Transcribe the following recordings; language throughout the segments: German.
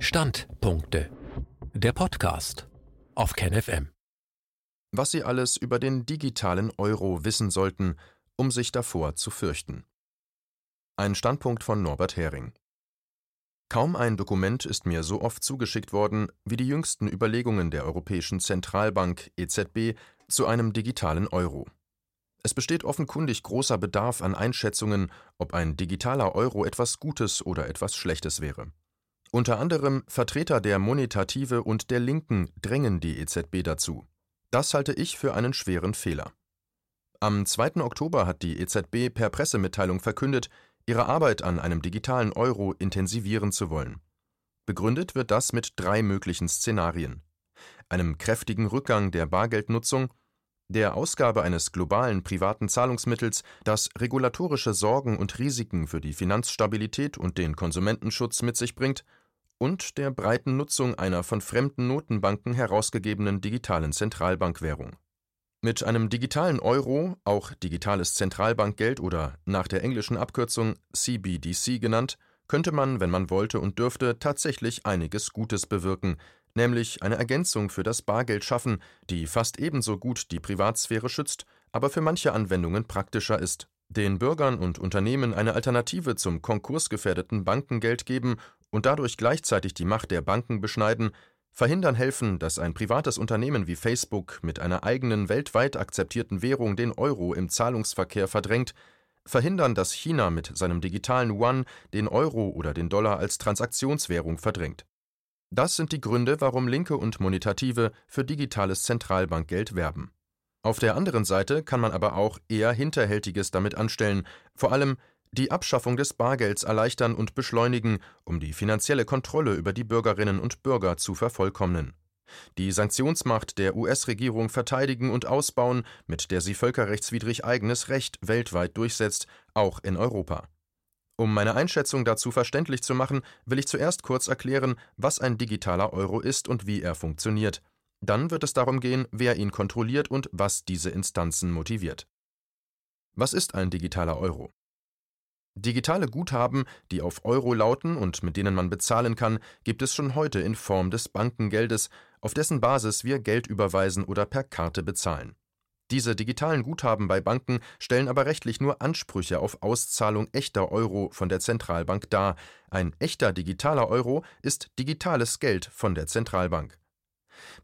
Standpunkte. Der Podcast auf KenFM. Was Sie alles über den digitalen Euro wissen sollten, um sich davor zu fürchten. Ein Standpunkt von Norbert Hering. Kaum ein Dokument ist mir so oft zugeschickt worden wie die jüngsten Überlegungen der Europäischen Zentralbank EZB zu einem digitalen Euro. Es besteht offenkundig großer Bedarf an Einschätzungen, ob ein digitaler Euro etwas Gutes oder etwas Schlechtes wäre. Unter anderem Vertreter der Monetative und der Linken drängen die EZB dazu. Das halte ich für einen schweren Fehler. Am 2. Oktober hat die EZB per Pressemitteilung verkündet, ihre Arbeit an einem digitalen Euro intensivieren zu wollen. Begründet wird das mit drei möglichen Szenarien. Einem kräftigen Rückgang der Bargeldnutzung, der Ausgabe eines globalen privaten Zahlungsmittels, das regulatorische Sorgen und Risiken für die Finanzstabilität und den Konsumentenschutz mit sich bringt, und der breiten Nutzung einer von fremden Notenbanken herausgegebenen digitalen Zentralbankwährung. Mit einem digitalen Euro, auch digitales Zentralbankgeld oder nach der englischen Abkürzung CBDC genannt, könnte man, wenn man wollte und dürfte, tatsächlich einiges Gutes bewirken, nämlich eine Ergänzung für das Bargeld schaffen, die fast ebenso gut die Privatsphäre schützt, aber für manche Anwendungen praktischer ist, den Bürgern und Unternehmen eine Alternative zum konkursgefährdeten Bankengeld geben und dadurch gleichzeitig die Macht der Banken beschneiden, verhindern helfen, dass ein privates Unternehmen wie Facebook mit einer eigenen weltweit akzeptierten Währung den Euro im Zahlungsverkehr verdrängt, verhindern, dass China mit seinem digitalen Yuan den Euro oder den Dollar als Transaktionswährung verdrängt. Das sind die Gründe, warum Linke und Monetative für digitales Zentralbankgeld werben. Auf der anderen Seite kann man aber auch eher Hinterhältiges damit anstellen, vor allem die Abschaffung des Bargelds erleichtern und beschleunigen, um die finanzielle Kontrolle über die Bürgerinnen und Bürger zu vervollkommnen. Die Sanktionsmacht der US-Regierung verteidigen und ausbauen, mit der sie völkerrechtswidrig eigenes Recht weltweit durchsetzt, auch in Europa. Um meine Einschätzung dazu verständlich zu machen, will ich zuerst kurz erklären, was ein digitaler Euro ist und wie er funktioniert. Dann wird es darum gehen, wer ihn kontrolliert und was diese Instanzen motiviert. Was ist ein digitaler Euro? Digitale Guthaben, die auf Euro lauten und mit denen man bezahlen kann, gibt es schon heute in Form des Bankengeldes, auf dessen Basis wir Geld überweisen oder per Karte bezahlen. Diese digitalen Guthaben bei Banken stellen aber rechtlich nur Ansprüche auf Auszahlung echter Euro von der Zentralbank dar. Ein echter digitaler Euro ist digitales Geld von der Zentralbank.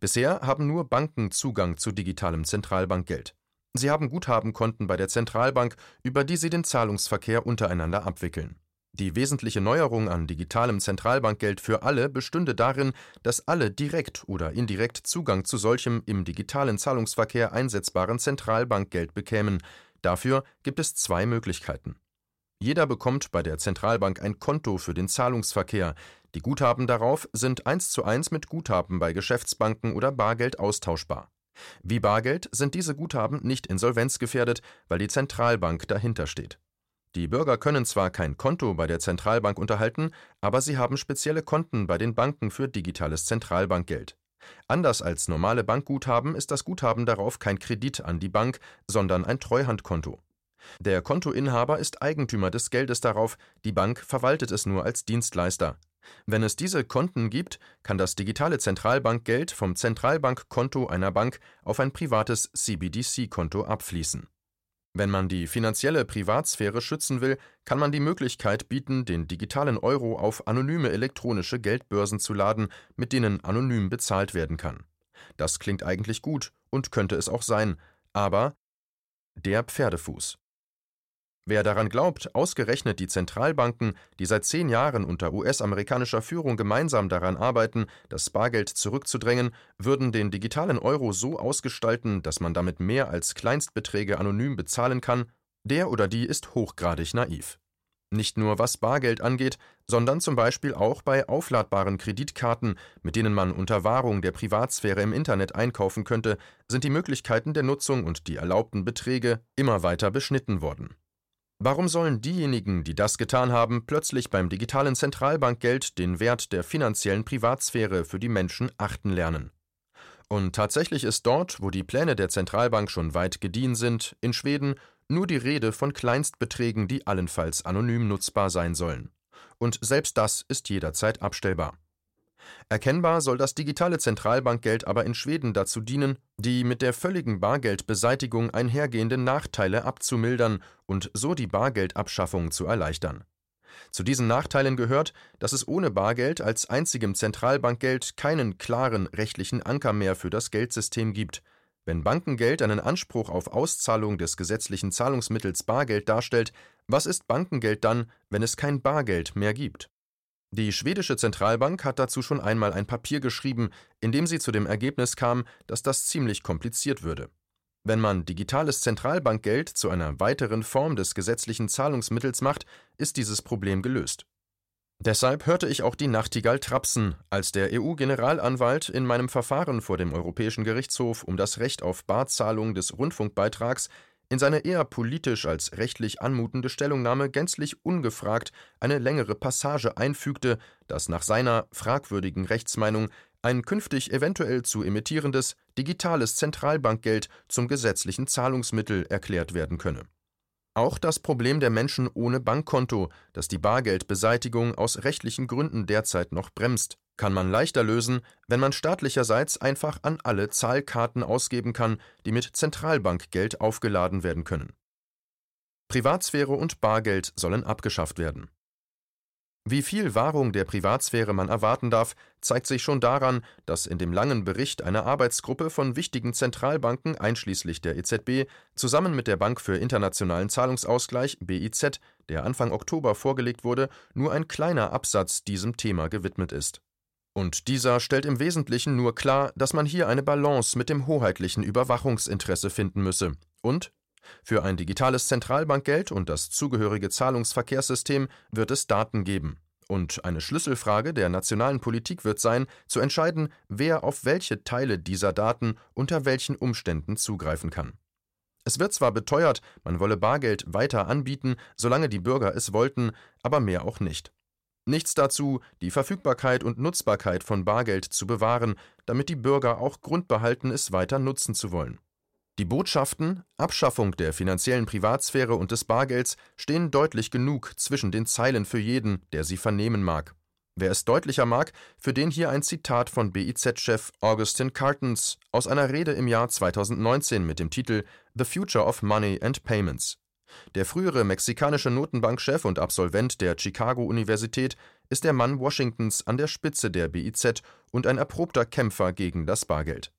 Bisher haben nur Banken Zugang zu digitalem Zentralbankgeld. Sie haben Guthabenkonten bei der Zentralbank, über die Sie den Zahlungsverkehr untereinander abwickeln. Die wesentliche Neuerung an digitalem Zentralbankgeld für alle bestünde darin, dass alle direkt oder indirekt Zugang zu solchem im digitalen Zahlungsverkehr einsetzbaren Zentralbankgeld bekämen. Dafür gibt es zwei Möglichkeiten. Jeder bekommt bei der Zentralbank ein Konto für den Zahlungsverkehr. Die Guthaben darauf sind eins zu eins mit Guthaben bei Geschäftsbanken oder Bargeld austauschbar. Wie Bargeld sind diese Guthaben nicht insolvenzgefährdet, weil die Zentralbank dahinter steht. Die Bürger können zwar kein Konto bei der Zentralbank unterhalten, aber sie haben spezielle Konten bei den Banken für digitales Zentralbankgeld. Anders als normale Bankguthaben ist das Guthaben darauf kein Kredit an die Bank, sondern ein Treuhandkonto. Der Kontoinhaber ist Eigentümer des Geldes darauf, die Bank verwaltet es nur als Dienstleister. Wenn es diese Konten gibt, kann das digitale Zentralbankgeld vom Zentralbankkonto einer Bank auf ein privates CBDC-Konto abfließen. Wenn man die finanzielle Privatsphäre schützen will, kann man die Möglichkeit bieten, den digitalen Euro auf anonyme elektronische Geldbörsen zu laden, mit denen anonym bezahlt werden kann. Das klingt eigentlich gut und könnte es auch sein, aber der Pferdefuß. Wer daran glaubt, ausgerechnet die Zentralbanken, die seit zehn Jahren unter US-amerikanischer Führung gemeinsam daran arbeiten, das Bargeld zurückzudrängen, würden den digitalen Euro so ausgestalten, dass man damit mehr als Kleinstbeträge anonym bezahlen kann, der oder die ist hochgradig naiv. Nicht nur was Bargeld angeht, sondern zum Beispiel auch bei aufladbaren Kreditkarten, mit denen man unter Wahrung der Privatsphäre im Internet einkaufen könnte, sind die Möglichkeiten der Nutzung und die erlaubten Beträge immer weiter beschnitten worden. Warum sollen diejenigen, die das getan haben, plötzlich beim digitalen Zentralbankgeld den Wert der finanziellen Privatsphäre für die Menschen achten lernen? Und tatsächlich ist dort, wo die Pläne der Zentralbank schon weit gediehen sind, in Schweden nur die Rede von Kleinstbeträgen, die allenfalls anonym nutzbar sein sollen. Und selbst das ist jederzeit abstellbar. Erkennbar soll das digitale Zentralbankgeld aber in Schweden dazu dienen, die mit der völligen Bargeldbeseitigung einhergehenden Nachteile abzumildern und so die Bargeldabschaffung zu erleichtern. Zu diesen Nachteilen gehört, dass es ohne Bargeld als einzigem Zentralbankgeld keinen klaren rechtlichen Anker mehr für das Geldsystem gibt. Wenn Bankengeld einen Anspruch auf Auszahlung des gesetzlichen Zahlungsmittels Bargeld darstellt, was ist Bankengeld dann, wenn es kein Bargeld mehr gibt? Die schwedische Zentralbank hat dazu schon einmal ein Papier geschrieben, in dem sie zu dem Ergebnis kam, dass das ziemlich kompliziert würde. Wenn man digitales Zentralbankgeld zu einer weiteren Form des gesetzlichen Zahlungsmittels macht, ist dieses Problem gelöst. Deshalb hörte ich auch die Nachtigall trapsen, als der EU-Generalanwalt in meinem Verfahren vor dem Europäischen Gerichtshof um das Recht auf Barzahlung des Rundfunkbeitrags in seine eher politisch als rechtlich anmutende Stellungnahme gänzlich ungefragt eine längere Passage einfügte, dass nach seiner fragwürdigen Rechtsmeinung ein künftig eventuell zu emittierendes digitales Zentralbankgeld zum gesetzlichen Zahlungsmittel erklärt werden könne. Auch das Problem der Menschen ohne Bankkonto, das die Bargeldbeseitigung aus rechtlichen Gründen derzeit noch bremst, kann man leichter lösen, wenn man staatlicherseits einfach an alle Zahlkarten ausgeben kann, die mit Zentralbankgeld aufgeladen werden können. Privatsphäre und Bargeld sollen abgeschafft werden. Wie viel Wahrung der Privatsphäre man erwarten darf, zeigt sich schon daran, dass in dem langen Bericht einer Arbeitsgruppe von wichtigen Zentralbanken einschließlich der EZB zusammen mit der Bank für internationalen Zahlungsausgleich BIZ, der Anfang Oktober vorgelegt wurde, nur ein kleiner Absatz diesem Thema gewidmet ist. Und dieser stellt im Wesentlichen nur klar, dass man hier eine Balance mit dem hoheitlichen Überwachungsinteresse finden müsse und für ein digitales Zentralbankgeld und das zugehörige Zahlungsverkehrssystem wird es Daten geben. Und eine Schlüsselfrage der nationalen Politik wird sein, zu entscheiden, wer auf welche Teile dieser Daten unter welchen Umständen zugreifen kann. Es wird zwar beteuert, man wolle Bargeld weiter anbieten, solange die Bürger es wollten, aber mehr auch nicht. Nichts dazu, die Verfügbarkeit und Nutzbarkeit von Bargeld zu bewahren, damit die Bürger auch Grund behalten, es weiter nutzen zu wollen. Die Botschaften, Abschaffung der finanziellen Privatsphäre und des Bargelds stehen deutlich genug zwischen den Zeilen für jeden, der sie vernehmen mag. Wer es deutlicher mag, für den hier ein Zitat von BIZ-Chef Augustin Cartons aus einer Rede im Jahr 2019 mit dem Titel The Future of Money and Payments. Der frühere mexikanische Notenbankchef und Absolvent der Chicago-Universität ist der Mann Washingtons an der Spitze der BIZ und ein erprobter Kämpfer gegen das Bargeld.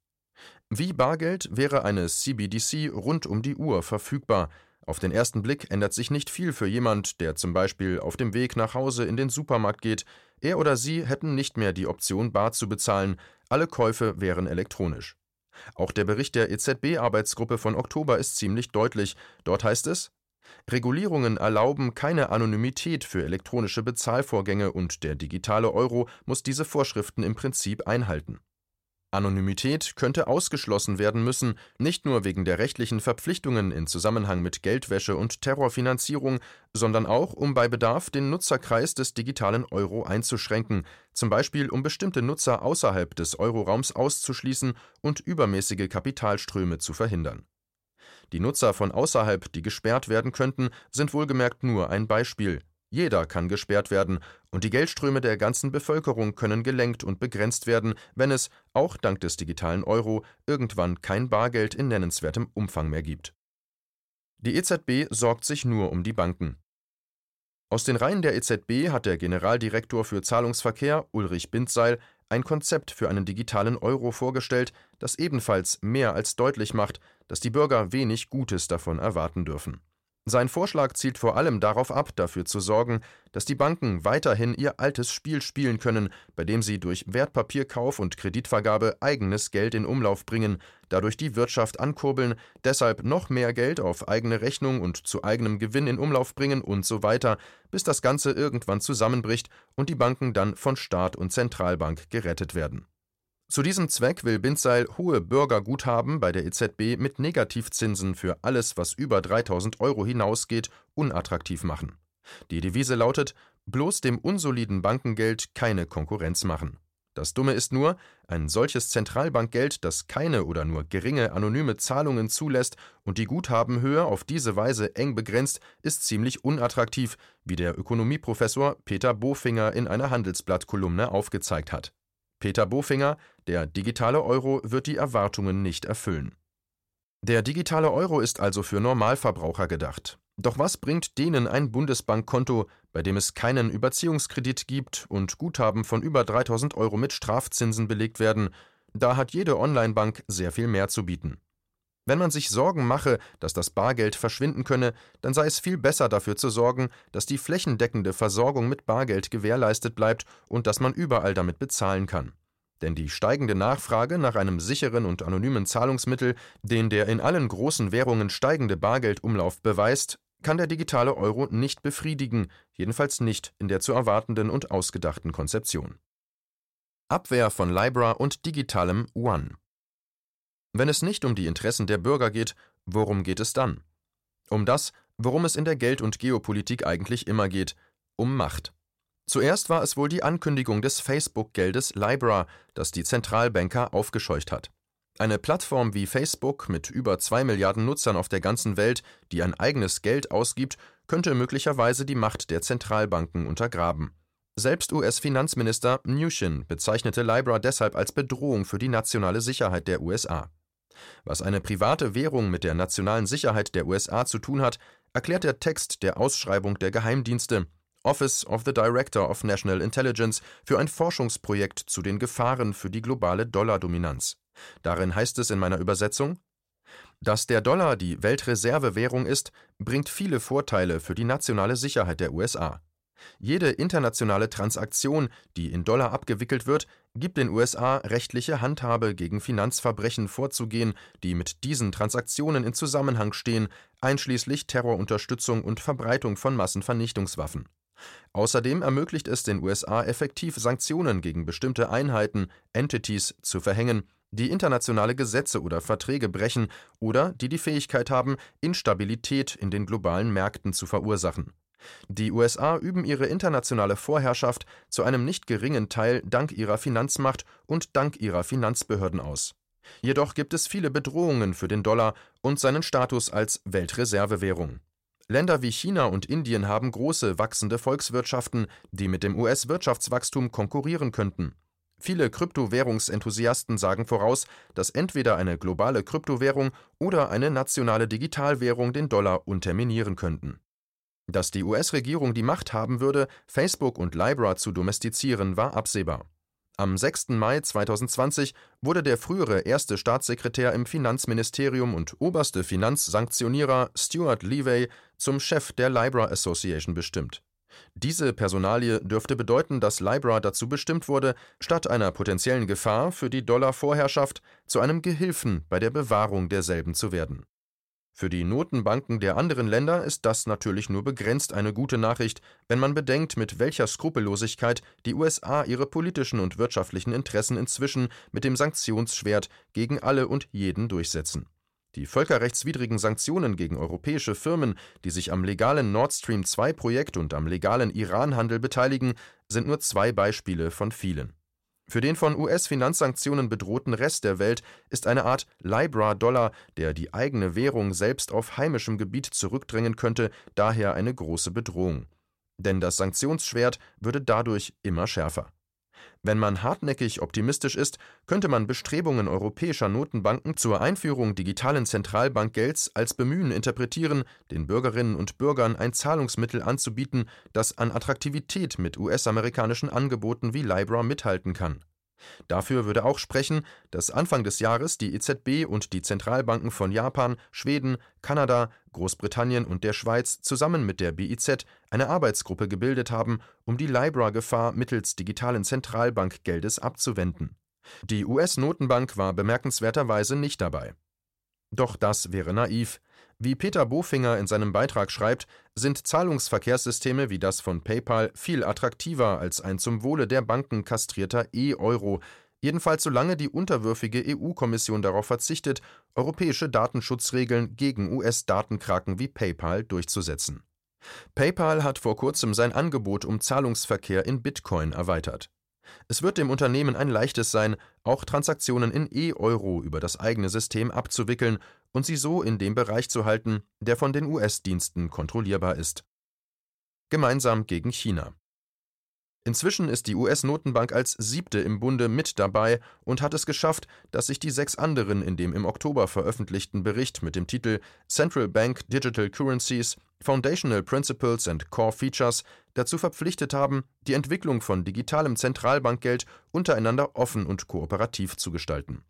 Wie Bargeld wäre eine CBDC rund um die Uhr verfügbar. Auf den ersten Blick ändert sich nicht viel für jemand, der zum Beispiel auf dem Weg nach Hause in den Supermarkt geht. Er oder sie hätten nicht mehr die Option, bar zu bezahlen. Alle Käufe wären elektronisch. Auch der Bericht der EZB-Arbeitsgruppe von Oktober ist ziemlich deutlich. Dort heißt es, Regulierungen erlauben keine Anonymität für elektronische Bezahlvorgänge und der digitale Euro muss diese Vorschriften im Prinzip einhalten. Anonymität könnte ausgeschlossen werden müssen, nicht nur wegen der rechtlichen Verpflichtungen in Zusammenhang mit Geldwäsche und Terrorfinanzierung, sondern auch, um bei Bedarf den Nutzerkreis des digitalen Euro einzuschränken, zum Beispiel um bestimmte Nutzer außerhalb des Euroraums auszuschließen und übermäßige Kapitalströme zu verhindern. Die Nutzer von außerhalb, die gesperrt werden könnten, sind wohlgemerkt nur ein Beispiel. Jeder kann gesperrt werden, und die Geldströme der ganzen Bevölkerung können gelenkt und begrenzt werden, wenn es, auch dank des digitalen Euro, irgendwann kein Bargeld in nennenswertem Umfang mehr gibt. Die EZB sorgt sich nur um die Banken. Aus den Reihen der EZB hat der Generaldirektor für Zahlungsverkehr Ulrich Bindseil ein Konzept für einen digitalen Euro vorgestellt, das ebenfalls mehr als deutlich macht, dass die Bürger wenig Gutes davon erwarten dürfen. Sein Vorschlag zielt vor allem darauf ab, dafür zu sorgen, dass die Banken weiterhin ihr altes Spiel spielen können, bei dem sie durch Wertpapierkauf und Kreditvergabe eigenes Geld in Umlauf bringen, dadurch die Wirtschaft ankurbeln, deshalb noch mehr Geld auf eigene Rechnung und zu eigenem Gewinn in Umlauf bringen und so weiter, bis das Ganze irgendwann zusammenbricht und die Banken dann von Staat und Zentralbank gerettet werden. Zu diesem Zweck will Binzeil hohe Bürgerguthaben bei der EZB mit Negativzinsen für alles, was über 3000 Euro hinausgeht, unattraktiv machen. Die Devise lautet: bloß dem unsoliden Bankengeld keine Konkurrenz machen. Das Dumme ist nur, ein solches Zentralbankgeld, das keine oder nur geringe anonyme Zahlungen zulässt und die Guthabenhöhe auf diese Weise eng begrenzt, ist ziemlich unattraktiv, wie der Ökonomieprofessor Peter Bofinger in einer Handelsblattkolumne aufgezeigt hat Peter Bofinger, der digitale Euro wird die Erwartungen nicht erfüllen. Der digitale Euro ist also für Normalverbraucher gedacht. Doch was bringt denen ein Bundesbankkonto, bei dem es keinen Überziehungskredit gibt und Guthaben von über 3000 Euro mit Strafzinsen belegt werden? Da hat jede Onlinebank sehr viel mehr zu bieten. Wenn man sich Sorgen mache, dass das Bargeld verschwinden könne, dann sei es viel besser dafür zu sorgen, dass die flächendeckende Versorgung mit Bargeld gewährleistet bleibt und dass man überall damit bezahlen kann. Denn die steigende Nachfrage nach einem sicheren und anonymen Zahlungsmittel, den der in allen großen Währungen steigende Bargeldumlauf beweist, kann der digitale Euro nicht befriedigen, jedenfalls nicht in der zu erwartenden und ausgedachten Konzeption. Abwehr von Libra und digitalem One wenn es nicht um die Interessen der Bürger geht, worum geht es dann? Um das, worum es in der Geld- und Geopolitik eigentlich immer geht, um Macht. Zuerst war es wohl die Ankündigung des Facebook-Geldes Libra, das die Zentralbanker aufgescheucht hat. Eine Plattform wie Facebook mit über zwei Milliarden Nutzern auf der ganzen Welt, die ein eigenes Geld ausgibt, könnte möglicherweise die Macht der Zentralbanken untergraben. Selbst US-Finanzminister Mnuchin bezeichnete Libra deshalb als Bedrohung für die nationale Sicherheit der USA. Was eine private Währung mit der nationalen Sicherheit der USA zu tun hat, erklärt der Text der Ausschreibung der Geheimdienste Office of the Director of National Intelligence für ein Forschungsprojekt zu den Gefahren für die globale Dollardominanz. Darin heißt es in meiner Übersetzung Dass der Dollar die Weltreservewährung ist, bringt viele Vorteile für die nationale Sicherheit der USA. Jede internationale Transaktion, die in Dollar abgewickelt wird, gibt den USA rechtliche Handhabe, gegen Finanzverbrechen vorzugehen, die mit diesen Transaktionen in Zusammenhang stehen, einschließlich Terrorunterstützung und Verbreitung von Massenvernichtungswaffen. Außerdem ermöglicht es den USA effektiv Sanktionen gegen bestimmte Einheiten, Entities zu verhängen, die internationale Gesetze oder Verträge brechen oder die die Fähigkeit haben, Instabilität in den globalen Märkten zu verursachen die USA üben ihre internationale Vorherrschaft zu einem nicht geringen Teil dank ihrer Finanzmacht und dank ihrer Finanzbehörden aus. Jedoch gibt es viele Bedrohungen für den Dollar und seinen Status als Weltreservewährung. Länder wie China und Indien haben große, wachsende Volkswirtschaften, die mit dem US-Wirtschaftswachstum konkurrieren könnten. Viele Kryptowährungsenthusiasten sagen voraus, dass entweder eine globale Kryptowährung oder eine nationale Digitalwährung den Dollar unterminieren könnten. Dass die US-Regierung die Macht haben würde, Facebook und Libra zu domestizieren, war absehbar. Am 6. Mai 2020 wurde der frühere erste Staatssekretär im Finanzministerium und oberste Finanzsanktionierer Stuart Levey zum Chef der Libra Association bestimmt. Diese Personalie dürfte bedeuten, dass Libra dazu bestimmt wurde, statt einer potenziellen Gefahr für die Dollarvorherrschaft zu einem Gehilfen bei der Bewahrung derselben zu werden. Für die Notenbanken der anderen Länder ist das natürlich nur begrenzt eine gute Nachricht, wenn man bedenkt, mit welcher Skrupellosigkeit die USA ihre politischen und wirtschaftlichen Interessen inzwischen mit dem Sanktionsschwert gegen alle und jeden durchsetzen. Die völkerrechtswidrigen Sanktionen gegen europäische Firmen, die sich am legalen Nord Stream 2 Projekt und am legalen Iranhandel beteiligen, sind nur zwei Beispiele von vielen. Für den von US-Finanzsanktionen bedrohten Rest der Welt ist eine Art Libra-Dollar, der die eigene Währung selbst auf heimischem Gebiet zurückdrängen könnte, daher eine große Bedrohung. Denn das Sanktionsschwert würde dadurch immer schärfer. Wenn man hartnäckig optimistisch ist, könnte man Bestrebungen europäischer Notenbanken zur Einführung digitalen Zentralbankgelds als Bemühen interpretieren, den Bürgerinnen und Bürgern ein Zahlungsmittel anzubieten, das an Attraktivität mit US-amerikanischen Angeboten wie Libra mithalten kann Dafür würde auch sprechen, dass Anfang des Jahres die EZB und die Zentralbanken von Japan, Schweden, Kanada, Großbritannien und der Schweiz zusammen mit der BIZ eine Arbeitsgruppe gebildet haben, um die Libra-Gefahr mittels digitalen Zentralbankgeldes abzuwenden. Die US-Notenbank war bemerkenswerterweise nicht dabei. Doch das wäre naiv. Wie Peter Bofinger in seinem Beitrag schreibt, sind Zahlungsverkehrssysteme wie das von PayPal viel attraktiver als ein zum Wohle der Banken kastrierter E-Euro, jedenfalls solange die unterwürfige EU-Kommission darauf verzichtet, europäische Datenschutzregeln gegen US-Datenkraken wie PayPal durchzusetzen. PayPal hat vor kurzem sein Angebot um Zahlungsverkehr in Bitcoin erweitert. Es wird dem Unternehmen ein leichtes sein, auch Transaktionen in E-Euro über das eigene System abzuwickeln und sie so in dem Bereich zu halten, der von den US-Diensten kontrollierbar ist. Gemeinsam gegen China. Inzwischen ist die US-Notenbank als siebte im Bunde mit dabei und hat es geschafft, dass sich die sechs anderen in dem im Oktober veröffentlichten Bericht mit dem Titel Central Bank Digital Currencies Foundational Principles and Core Features dazu verpflichtet haben, die Entwicklung von digitalem Zentralbankgeld untereinander offen und kooperativ zu gestalten.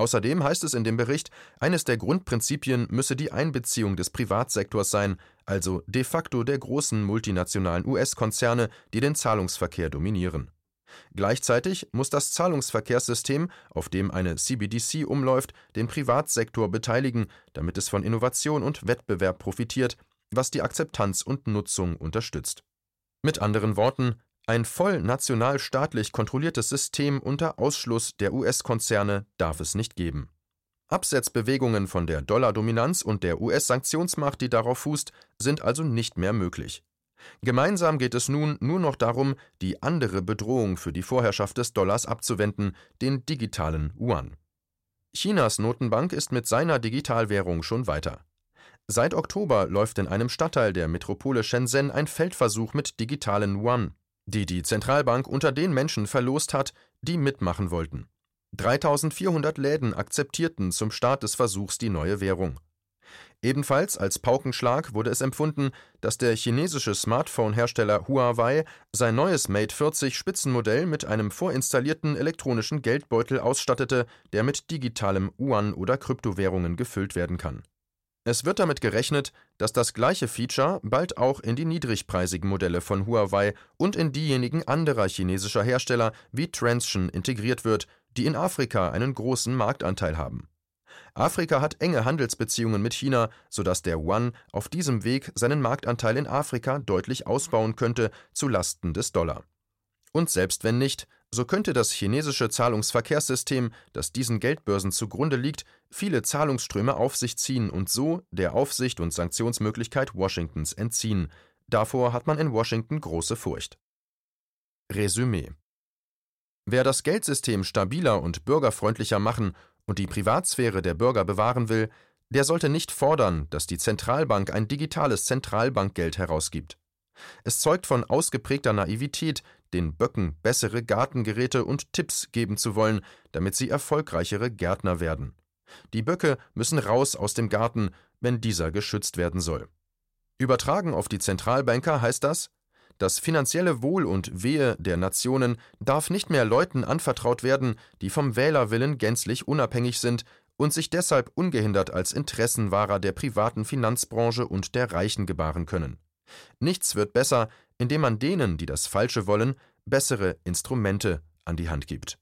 Außerdem heißt es in dem Bericht, eines der Grundprinzipien müsse die Einbeziehung des Privatsektors sein, also de facto der großen multinationalen US-Konzerne, die den Zahlungsverkehr dominieren. Gleichzeitig muss das Zahlungsverkehrssystem, auf dem eine CBDC umläuft, den Privatsektor beteiligen, damit es von Innovation und Wettbewerb profitiert, was die Akzeptanz und Nutzung unterstützt. Mit anderen Worten, ein voll nationalstaatlich kontrolliertes System unter Ausschluss der US-Konzerne darf es nicht geben. Absetzbewegungen von der Dollardominanz und der US-Sanktionsmacht, die darauf fußt, sind also nicht mehr möglich. Gemeinsam geht es nun nur noch darum, die andere Bedrohung für die Vorherrschaft des Dollars abzuwenden, den digitalen Yuan. Chinas Notenbank ist mit seiner Digitalwährung schon weiter. Seit Oktober läuft in einem Stadtteil der Metropole Shenzhen ein Feldversuch mit digitalen Yuan, die die Zentralbank unter den Menschen verlost hat, die mitmachen wollten. 3400 Läden akzeptierten zum Start des Versuchs die neue Währung. Ebenfalls als Paukenschlag wurde es empfunden, dass der chinesische Smartphone-Hersteller Huawei sein neues Mate 40 Spitzenmodell mit einem vorinstallierten elektronischen Geldbeutel ausstattete, der mit digitalem Yuan oder Kryptowährungen gefüllt werden kann es wird damit gerechnet, dass das gleiche Feature bald auch in die niedrigpreisigen Modelle von Huawei und in diejenigen anderer chinesischer Hersteller wie Transsion integriert wird, die in Afrika einen großen Marktanteil haben. Afrika hat enge Handelsbeziehungen mit China, sodass der Yuan auf diesem Weg seinen Marktanteil in Afrika deutlich ausbauen könnte zu Lasten des Dollar. Und selbst wenn nicht, so könnte das chinesische Zahlungsverkehrssystem, das diesen Geldbörsen zugrunde liegt, viele Zahlungsströme auf sich ziehen und so der Aufsicht und Sanktionsmöglichkeit Washingtons entziehen. Davor hat man in Washington große Furcht. Resümee Wer das Geldsystem stabiler und bürgerfreundlicher machen und die Privatsphäre der Bürger bewahren will, der sollte nicht fordern, dass die Zentralbank ein digitales Zentralbankgeld herausgibt. Es zeugt von ausgeprägter Naivität, den Böcken bessere Gartengeräte und Tipps geben zu wollen, damit sie erfolgreichere Gärtner werden. Die Böcke müssen raus aus dem Garten, wenn dieser geschützt werden soll. Übertragen auf die Zentralbanker heißt das, das finanzielle Wohl und Wehe der Nationen darf nicht mehr Leuten anvertraut werden, die vom Wählerwillen gänzlich unabhängig sind und sich deshalb ungehindert als Interessenwahrer der privaten Finanzbranche und der Reichen gebaren können. Nichts wird besser, indem man denen, die das Falsche wollen, bessere Instrumente an die Hand gibt.